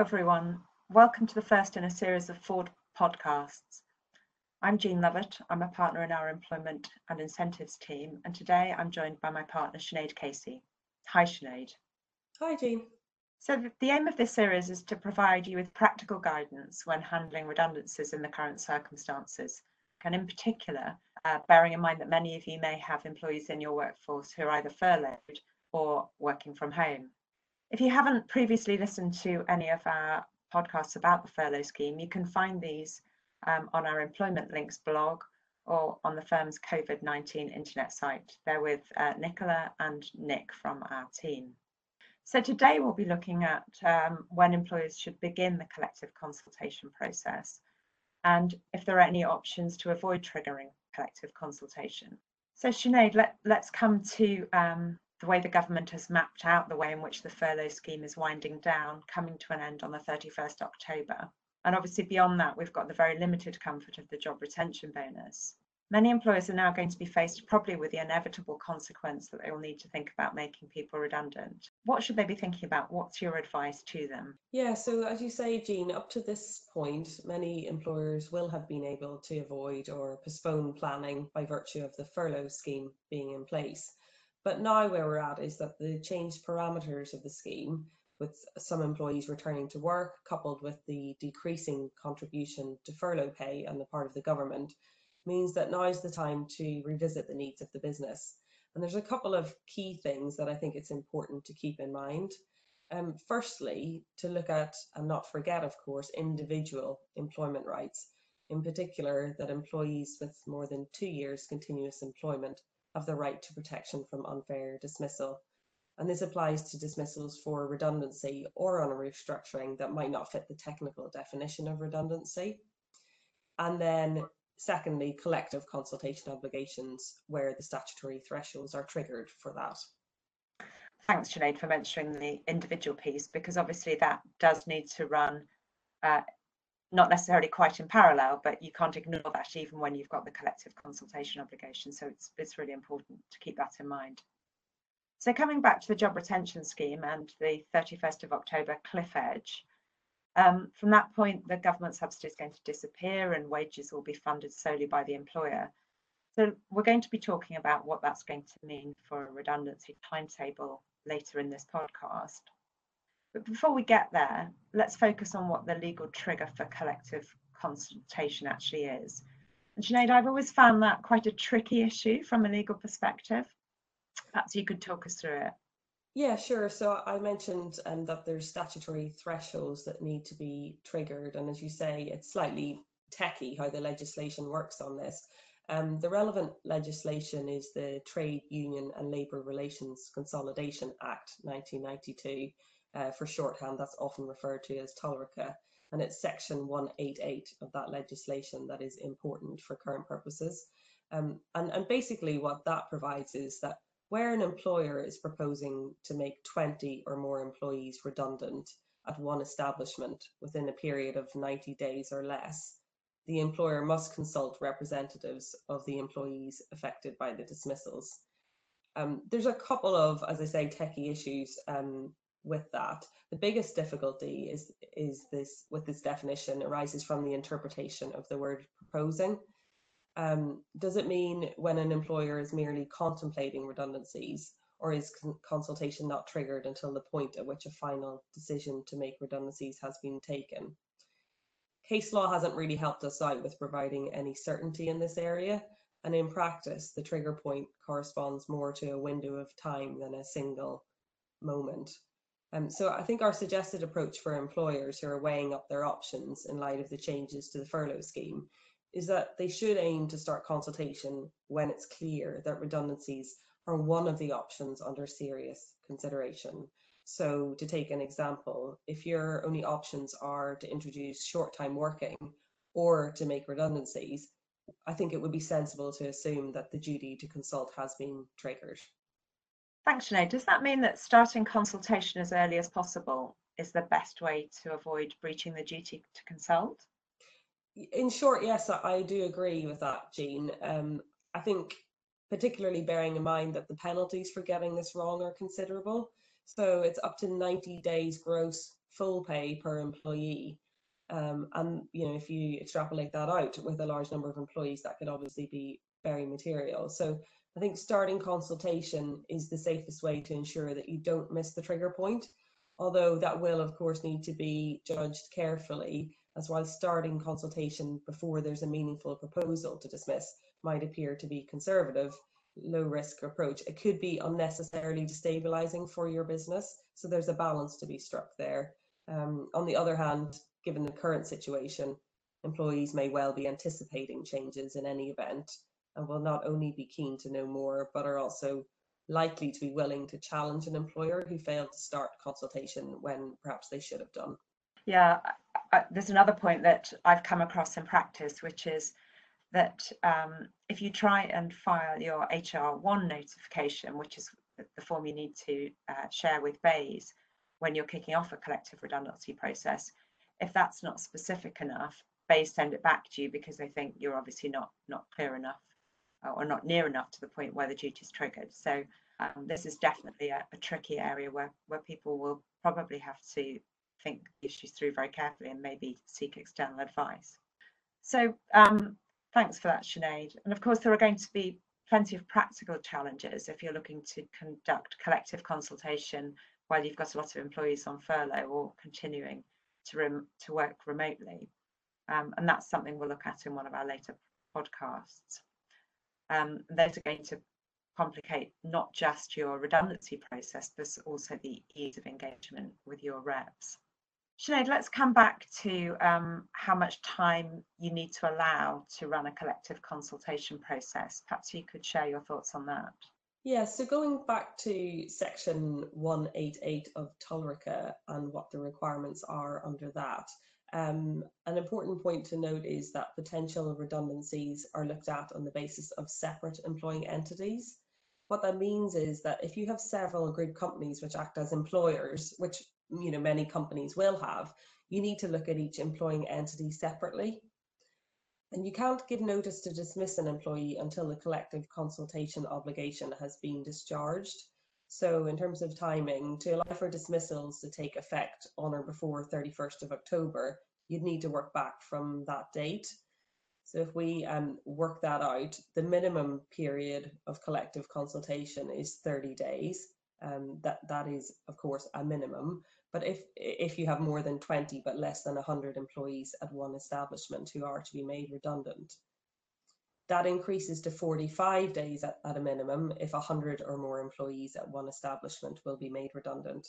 Hello, everyone. Welcome to the first in a series of four podcasts. I'm Jean Lovett. I'm a partner in our employment and incentives team, and today I'm joined by my partner, Sinead Casey. Hi, Sinead. Hi, Jean. So, the aim of this series is to provide you with practical guidance when handling redundancies in the current circumstances, and in particular, uh, bearing in mind that many of you may have employees in your workforce who are either furloughed or working from home. If you haven't previously listened to any of our podcasts about the furlough scheme, you can find these um, on our employment links blog or on the firm's COVID 19 internet site. They're with uh, Nicola and Nick from our team. So today we'll be looking at um, when employers should begin the collective consultation process and if there are any options to avoid triggering collective consultation. So Sinead, let, let's come to um, the way the government has mapped out the way in which the furlough scheme is winding down, coming to an end on the 31st October. And obviously, beyond that, we've got the very limited comfort of the job retention bonus. Many employers are now going to be faced probably with the inevitable consequence that they will need to think about making people redundant. What should they be thinking about? What's your advice to them? Yeah, so as you say, Jean, up to this point, many employers will have been able to avoid or postpone planning by virtue of the furlough scheme being in place. But now where we're at is that the changed parameters of the scheme, with some employees returning to work, coupled with the decreasing contribution to furlough pay on the part of the government, means that now is the time to revisit the needs of the business. And there's a couple of key things that I think it's important to keep in mind. Um, firstly, to look at and not forget, of course, individual employment rights, in particular, that employees with more than two years continuous employment have the right to protection from unfair dismissal. And this applies to dismissals for redundancy or on a restructuring that might not fit the technical definition of redundancy. And then secondly, collective consultation obligations where the statutory thresholds are triggered for that. Thanks, Sinead, for mentioning the individual piece, because obviously that does need to run uh, not necessarily quite in parallel, but you can't ignore that even when you've got the collective consultation obligation. So it's, it's really important to keep that in mind. So coming back to the job retention scheme and the 31st of October cliff edge, um, from that point, the government subsidy is going to disappear and wages will be funded solely by the employer. So we're going to be talking about what that's going to mean for a redundancy timetable later in this podcast. But before we get there, let's focus on what the legal trigger for collective consultation actually is. And Sinead, I've always found that quite a tricky issue from a legal perspective. Perhaps you could talk us through it. Yeah, sure. So I mentioned um, that there's statutory thresholds that need to be triggered. And as you say, it's slightly techy how the legislation works on this. Um, the relevant legislation is the Trade Union and Labour Relations Consolidation Act 1992, uh, for shorthand, that's often referred to as TULRCA, and it's section 188 of that legislation that is important for current purposes. Um, and, and basically what that provides is that where an employer is proposing to make 20 or more employees redundant at one establishment within a period of 90 days or less, the employer must consult representatives of the employees affected by the dismissals. Um, there's a couple of, as I say, techie issues um, with that. The biggest difficulty is is this with this definition arises from the interpretation of the word proposing. Um, does it mean when an employer is merely contemplating redundancies, or is con consultation not triggered until the point at which a final decision to make redundancies has been taken? Case law hasn't really helped us out with providing any certainty in this area, and in practice, the trigger point corresponds more to a window of time than a single moment. Um, so I think our suggested approach for employers who are weighing up their options in light of the changes to the furlough scheme is that they should aim to start consultation when it's clear that redundancies are one of the options under serious consideration. So to take an example, if your only options are to introduce short time working or to make redundancies, I think it would be sensible to assume that the duty to consult has been triggered. Thanks, Sinead. Does that mean that starting consultation as early as possible is the best way to avoid breaching the duty to consult? In short, yes, I do agree with that, Jean. Um, I think particularly bearing in mind that the penalties for getting this wrong are considerable. So it's up to 90 days gross full pay per employee. Um, and you know, if you extrapolate that out with a large number of employees, that could obviously be very material. So I think starting consultation is the safest way to ensure that you don't miss the trigger point. Although that will, of course, need to be judged carefully, as while starting consultation before there's a meaningful proposal to dismiss might appear to be conservative, low risk approach. It could be unnecessarily destabilizing for your business. So there's a balance to be struck there. Um, on the other hand, given the current situation, employees may well be anticipating changes in any event and will not only be keen to know more, but are also likely to be willing to challenge an employer who failed to start consultation when perhaps they should have done. Yeah, I, there's another point that I've come across in practice, which is that um, if you try and file your HR1 notification, which is the form you need to uh, share with BEIS when you're kicking off a collective redundancy process, if that's not specific enough, BEIS send it back to you because they think you're obviously not not clear enough or not near enough to the point where the duty is triggered. So um, this is definitely a, a, tricky area where, where people will probably have to think issues through very carefully and maybe seek external advice. So um, thanks for that, Sinead. And of course, there are going to be plenty of practical challenges if you're looking to conduct collective consultation while you've got a lot of employees on furlough or continuing to, to work remotely. Um, and that's something we'll look at in one of our later podcasts. Um, those are going to complicate not just your redundancy process, but also the ease of engagement with your reps. Sinead, let's come back to um, how much time you need to allow to run a collective consultation process. Perhaps you could share your thoughts on that. Yeah, so going back to section 188 of TULRCA and what the requirements are under that, um, an important point to note is that potential redundancies are looked at on the basis of separate employing entities. What that means is that if you have several group companies which act as employers, which you know many companies will have, you need to look at each employing entity separately. And you can't give notice to dismiss an employee until the collective consultation obligation has been discharged. So in terms of timing, to allow for dismissals to take effect on or before 31st of October, you'd need to work back from that date. So if we um, work that out, the minimum period of collective consultation is 30 days. Um, that that is, of course, a minimum. But if if you have more than 20 but less than 100 employees at one establishment who are to be made redundant, that increases to 45 days at, at a minimum if 100 or more employees at one establishment will be made redundant.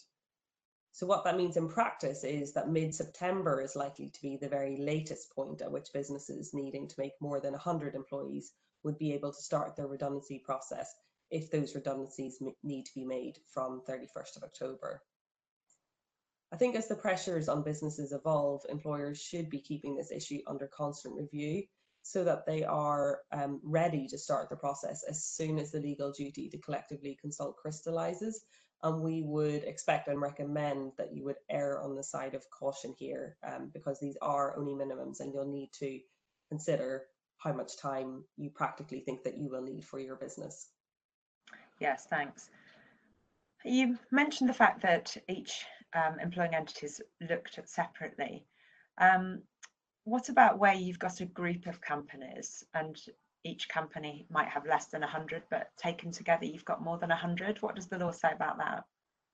So what that means in practice is that mid-September is likely to be the very latest point at which businesses needing to make more than 100 employees would be able to start their redundancy process if those redundancies need to be made from 31st of October. I think as the pressures on businesses evolve, employers should be keeping this issue under constant review so that they are um, ready to start the process as soon as the legal duty to collectively consult crystallizes and we would expect and recommend that you would err on the side of caution here um, because these are only minimums and you'll need to consider how much time you practically think that you will need for your business. Yes, thanks. You mentioned the fact that each um, employing is looked at separately. Um, what about where you've got a group of companies and each company might have less than 100, but taken together you've got more than 100. What does the law say about that?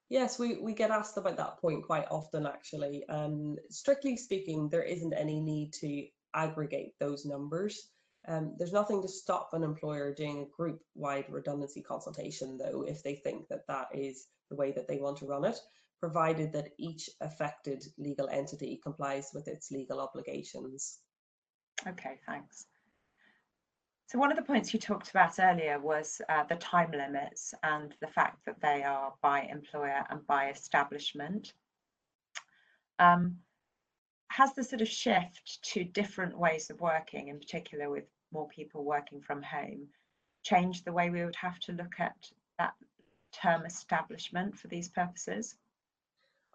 Yes, we, we get asked about that point quite often, actually. Um, strictly speaking, there isn't any need to aggregate those numbers. Um, there's nothing to stop an employer doing a group wide redundancy consultation, though, if they think that that is the way that they want to run it, provided that each affected legal entity complies with its legal obligations. Okay, thanks. So one of the points you talked about earlier was uh, the time limits and the fact that they are by employer and by establishment. Um, has the sort of shift to different ways of working, in particular with more people working from home, changed the way we would have to look at that term establishment for these purposes?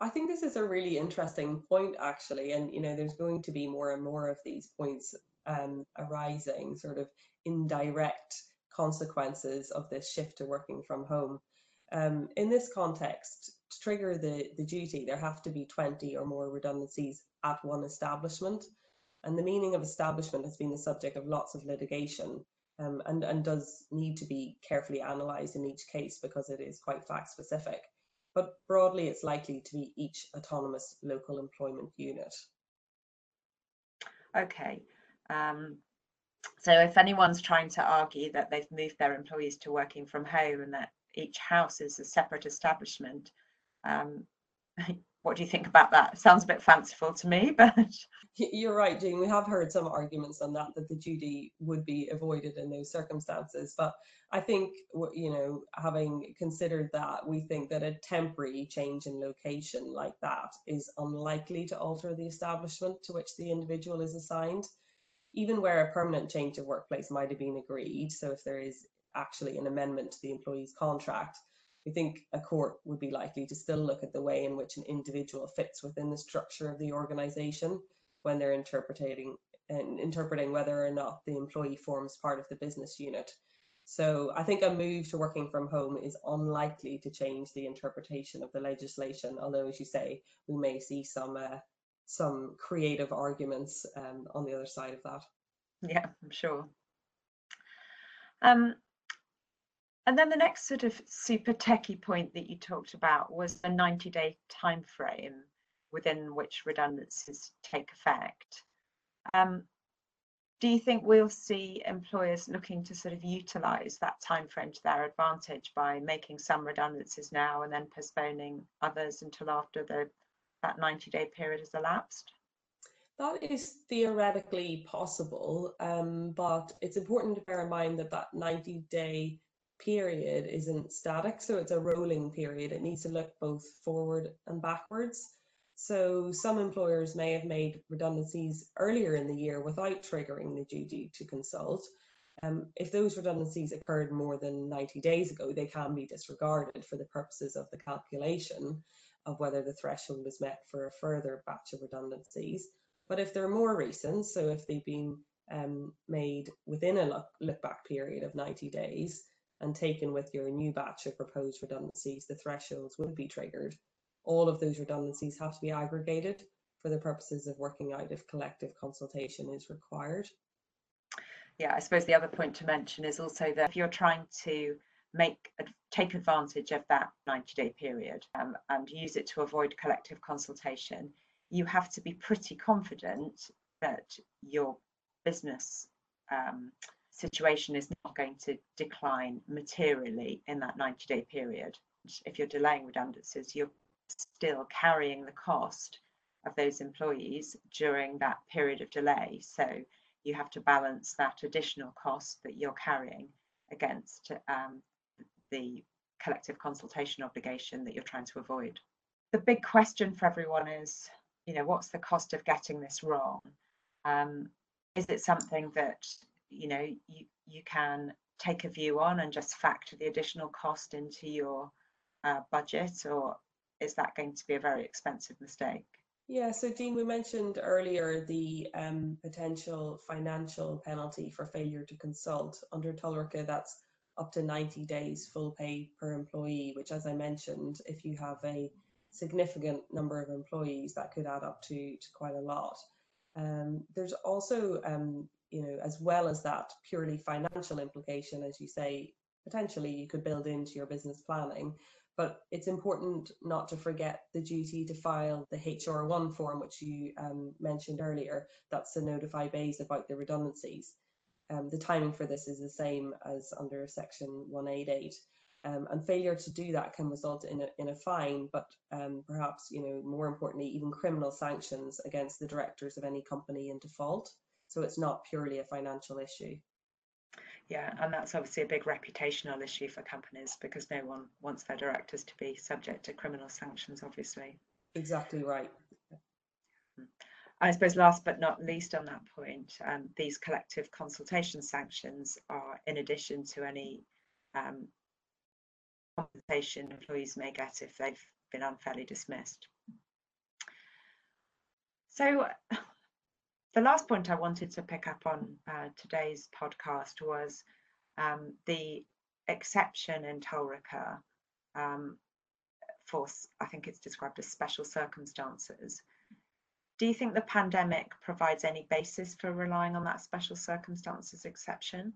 I think this is a really interesting point, actually, and you know, there's going to be more and more of these points um, arising, sort of indirect consequences of this shift to working from home. Um, in this context, to trigger the, the duty, there have to be 20 or more redundancies at one establishment. And the meaning of establishment has been the subject of lots of litigation um, and, and does need to be carefully analysed in each case because it is quite fact specific. But broadly, it's likely to be each autonomous local employment unit. Okay. Um, so if anyone's trying to argue that they've moved their employees to working from home and that each house is a separate establishment, um, what do you think about that? Sounds a bit fanciful to me, but you're right, Jean. We have heard some arguments on that that the duty would be avoided in those circumstances. But I think you know, having considered that, we think that a temporary change in location like that is unlikely to alter the establishment to which the individual is assigned, even where a permanent change of workplace might have been agreed. So if there is actually an amendment to the employee's contract we think a court would be likely to still look at the way in which an individual fits within the structure of the organization when they're interpreting and interpreting whether or not the employee forms part of the business unit. So I think a move to working from home is unlikely to change the interpretation of the legislation, although as you say, we may see some uh, some creative arguments um, on the other side of that. Yeah, I'm sure. Um, and then the next sort of super techie point that you talked about was a 90 day time frame within which redundancies take effect. Um, do you think we'll see employers looking to sort of utilize that time frame to their advantage by making some redundancies now and then postponing others until after the that 90 day period has elapsed? That is theoretically possible, um, but it's important to bear in mind that that 90 day period isn't static, so it's a rolling period. It needs to look both forward and backwards. So some employers may have made redundancies earlier in the year without triggering the duty to consult. Um, if those redundancies occurred more than 90 days ago, they can be disregarded for the purposes of the calculation of whether the threshold is met for a further batch of redundancies. But if they're more recent, so if they've been um, made within a look, look back period of 90 days, and taken with your new batch of proposed redundancies, the thresholds will be triggered. All of those redundancies have to be aggregated for the purposes of working out if collective consultation is required. Yeah, I suppose the other point to mention is also that if you're trying to make take advantage of that 90 day period um, and use it to avoid collective consultation, you have to be pretty confident that your business um, situation is not going to decline materially in that 90 day period. If you're delaying redundancies, you're still carrying the cost of those employees during that period of delay. So you have to balance that additional cost that you're carrying against um, the collective consultation obligation that you're trying to avoid. The big question for everyone is, you know, what's the cost of getting this wrong? Um, is it something that you know you you can take a view on and just factor the additional cost into your uh, budget or is that going to be a very expensive mistake? Yeah so Jean we mentioned earlier the um, potential financial penalty for failure to consult. Under TULRCA that's up to 90 days full pay per employee which as I mentioned if you have a significant number of employees that could add up to, to quite a lot. Um, there's also um, you know, as well as that purely financial implication, as you say, potentially you could build into your business planning. But it's important not to forget the duty to file the HR1 form, which you um, mentioned earlier. That's to notify BEIS about the redundancies. Um, the timing for this is the same as under Section 188. Um, and failure to do that can result in a, in a fine, but um, perhaps, you know, more importantly, even criminal sanctions against the directors of any company in default. So it's not purely a financial issue. Yeah, and that's obviously a big reputational issue for companies because no one wants their directors to be subject to criminal sanctions, obviously. Exactly right. I suppose last but not least on that point, um, these collective consultation sanctions are in addition to any um, compensation employees may get if they've been unfairly dismissed. So the last point I wanted to pick up on uh, today's podcast was um, the exception in TULRCA um, for, I think it's described as special circumstances. Do you think the pandemic provides any basis for relying on that special circumstances exception?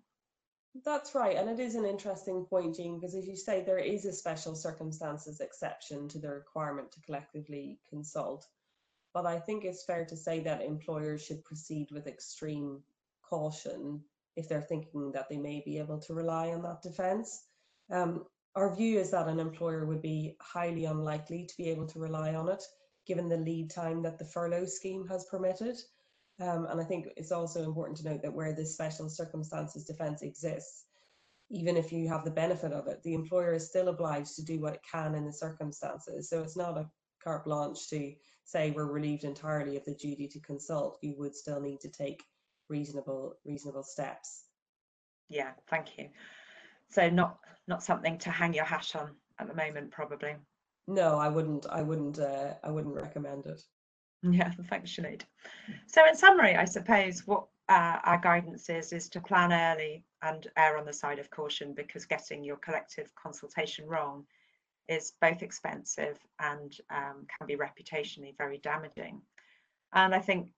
That's right. And it is an interesting point, Jean, because as you say, there is a special circumstances exception to the requirement to collectively consult. But I think it's fair to say that employers should proceed with extreme caution if they're thinking that they may be able to rely on that defence. Um, our view is that an employer would be highly unlikely to be able to rely on it, given the lead time that the furlough scheme has permitted. Um, and I think it's also important to note that where this special circumstances defence exists, even if you have the benefit of it, the employer is still obliged to do what it can in the circumstances. So it's not a carte blanche to say we're relieved entirely of the duty to consult. You would still need to take reasonable reasonable steps. Yeah, thank you. So not not something to hang your hat on at the moment, probably. No, I wouldn't. I wouldn't. Uh, I wouldn't recommend it. Yeah, thanks, Sinead. So in summary, I suppose what uh, our guidance is, is to plan early and err on the side of caution because getting your collective consultation wrong is both expensive and um, can be reputationally very damaging. And I think,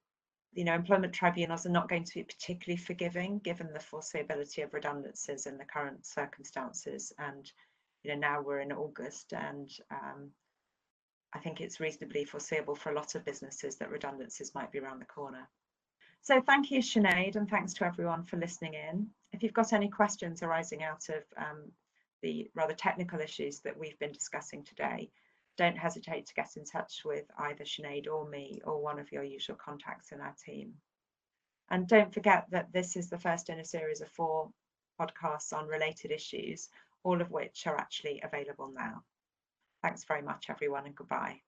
you know, employment tribunals are not going to be particularly forgiving given the foreseeability of redundancies in the current circumstances. And, you know, now we're in August and um, I think it's reasonably foreseeable for a lot of businesses that redundancies might be around the corner. So thank you, Sinead, and thanks to everyone for listening in. If you've got any questions arising out of um, the rather technical issues that we've been discussing today, don't hesitate to get in touch with either Sinead or me or one of your usual contacts in our team. And don't forget that this is the first in a series of four podcasts on related issues, all of which are actually available now. Thanks very much, everyone, and goodbye.